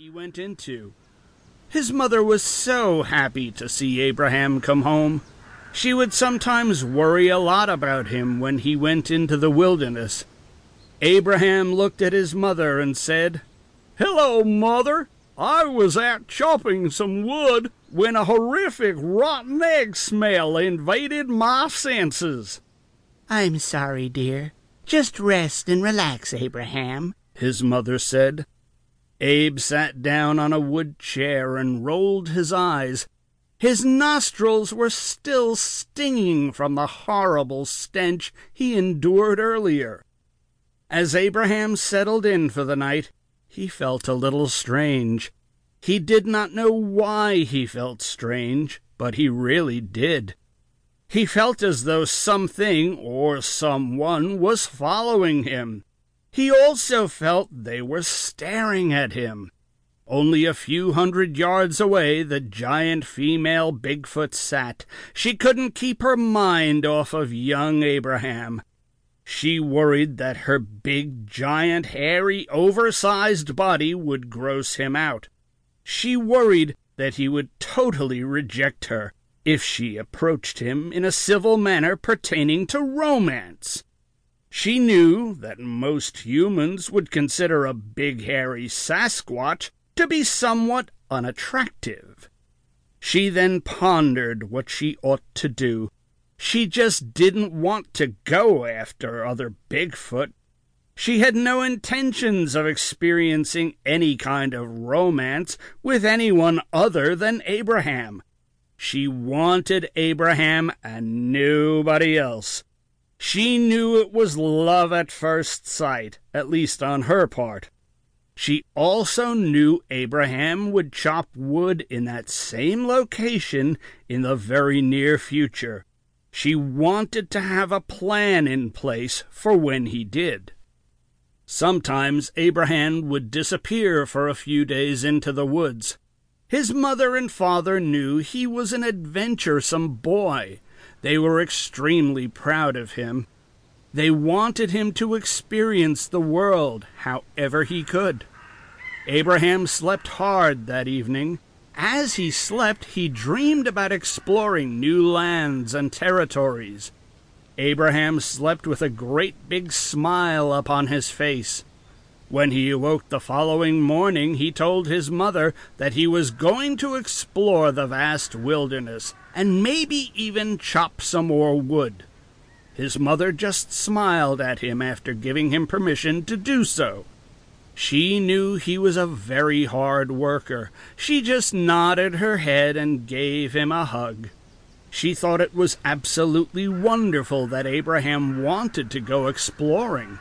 he went into. His mother was so happy to see Abraham come home. She would sometimes worry a lot about him when he went into the wilderness. Abraham looked at his mother and said, Hello, mother. I was out chopping some wood when a horrific rotten egg smell invaded my senses. I'm sorry, dear. Just rest and relax, Abraham, his mother said. Abe sat down on a wood chair and rolled his eyes. His nostrils were still stinging from the horrible stench he endured earlier. As Abraham settled in for the night, he felt a little strange. He did not know why he felt strange, but he really did. He felt as though something or someone was following him. He also felt they were staring at him. Only a few hundred yards away, the giant female Bigfoot sat. She couldn't keep her mind off of young Abraham. She worried that her big, giant, hairy, oversized body would gross him out. She worried that he would totally reject her if she approached him in a civil manner pertaining to romance. She knew that most humans would consider a big hairy Sasquatch to be somewhat unattractive. She then pondered what she ought to do. She just didn't want to go after other Bigfoot. She had no intentions of experiencing any kind of romance with anyone other than Abraham. She wanted Abraham and nobody else. She knew it was love at first sight, at least on her part. She also knew Abraham would chop wood in that same location in the very near future. She wanted to have a plan in place for when he did. Sometimes Abraham would disappear for a few days into the woods. His mother and father knew he was an adventuresome boy they were extremely proud of him. They wanted him to experience the world however he could. Abraham slept hard that evening. As he slept, he dreamed about exploring new lands and territories. Abraham slept with a great big smile upon his face. When he awoke the following morning, he told his mother that he was going to explore the vast wilderness and maybe even chop some more wood. His mother just smiled at him after giving him permission to do so. She knew he was a very hard worker. She just nodded her head and gave him a hug. She thought it was absolutely wonderful that Abraham wanted to go exploring.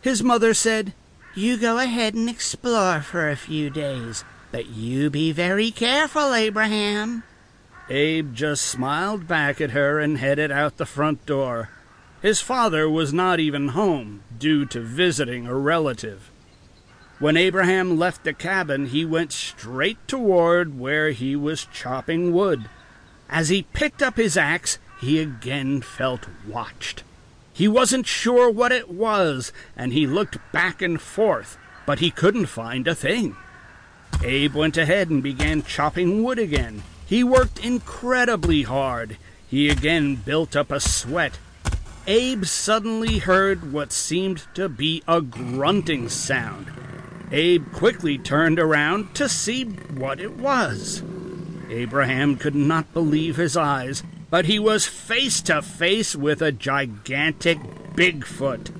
His mother said, you go ahead and explore for a few days, but you be very careful, Abraham. Abe just smiled back at her and headed out the front door. His father was not even home, due to visiting a relative. When Abraham left the cabin, he went straight toward where he was chopping wood. As he picked up his axe, he again felt watched. He wasn't sure what it was, and he looked back and forth, but he couldn't find a thing. Abe went ahead and began chopping wood again. He worked incredibly hard. He again built up a sweat. Abe suddenly heard what seemed to be a grunting sound. Abe quickly turned around to see what it was. Abraham could not believe his eyes but he was face to face with a gigantic Bigfoot.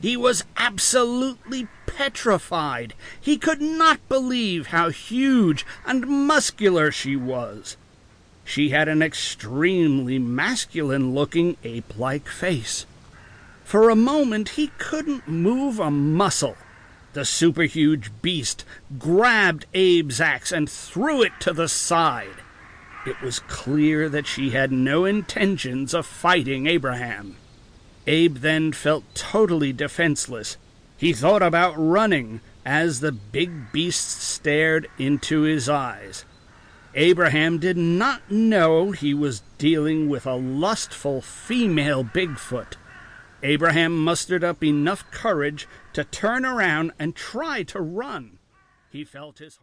He was absolutely petrified. He could not believe how huge and muscular she was. She had an extremely masculine looking ape like face. For a moment he couldn't move a muscle. The super huge beast grabbed Abe's axe and threw it to the side. It was clear that she had no intentions of fighting Abraham. Abe then felt totally defenseless. He thought about running as the big beast stared into his eyes. Abraham did not know he was dealing with a lustful female Bigfoot. Abraham mustered up enough courage to turn around and try to run. He felt his heart.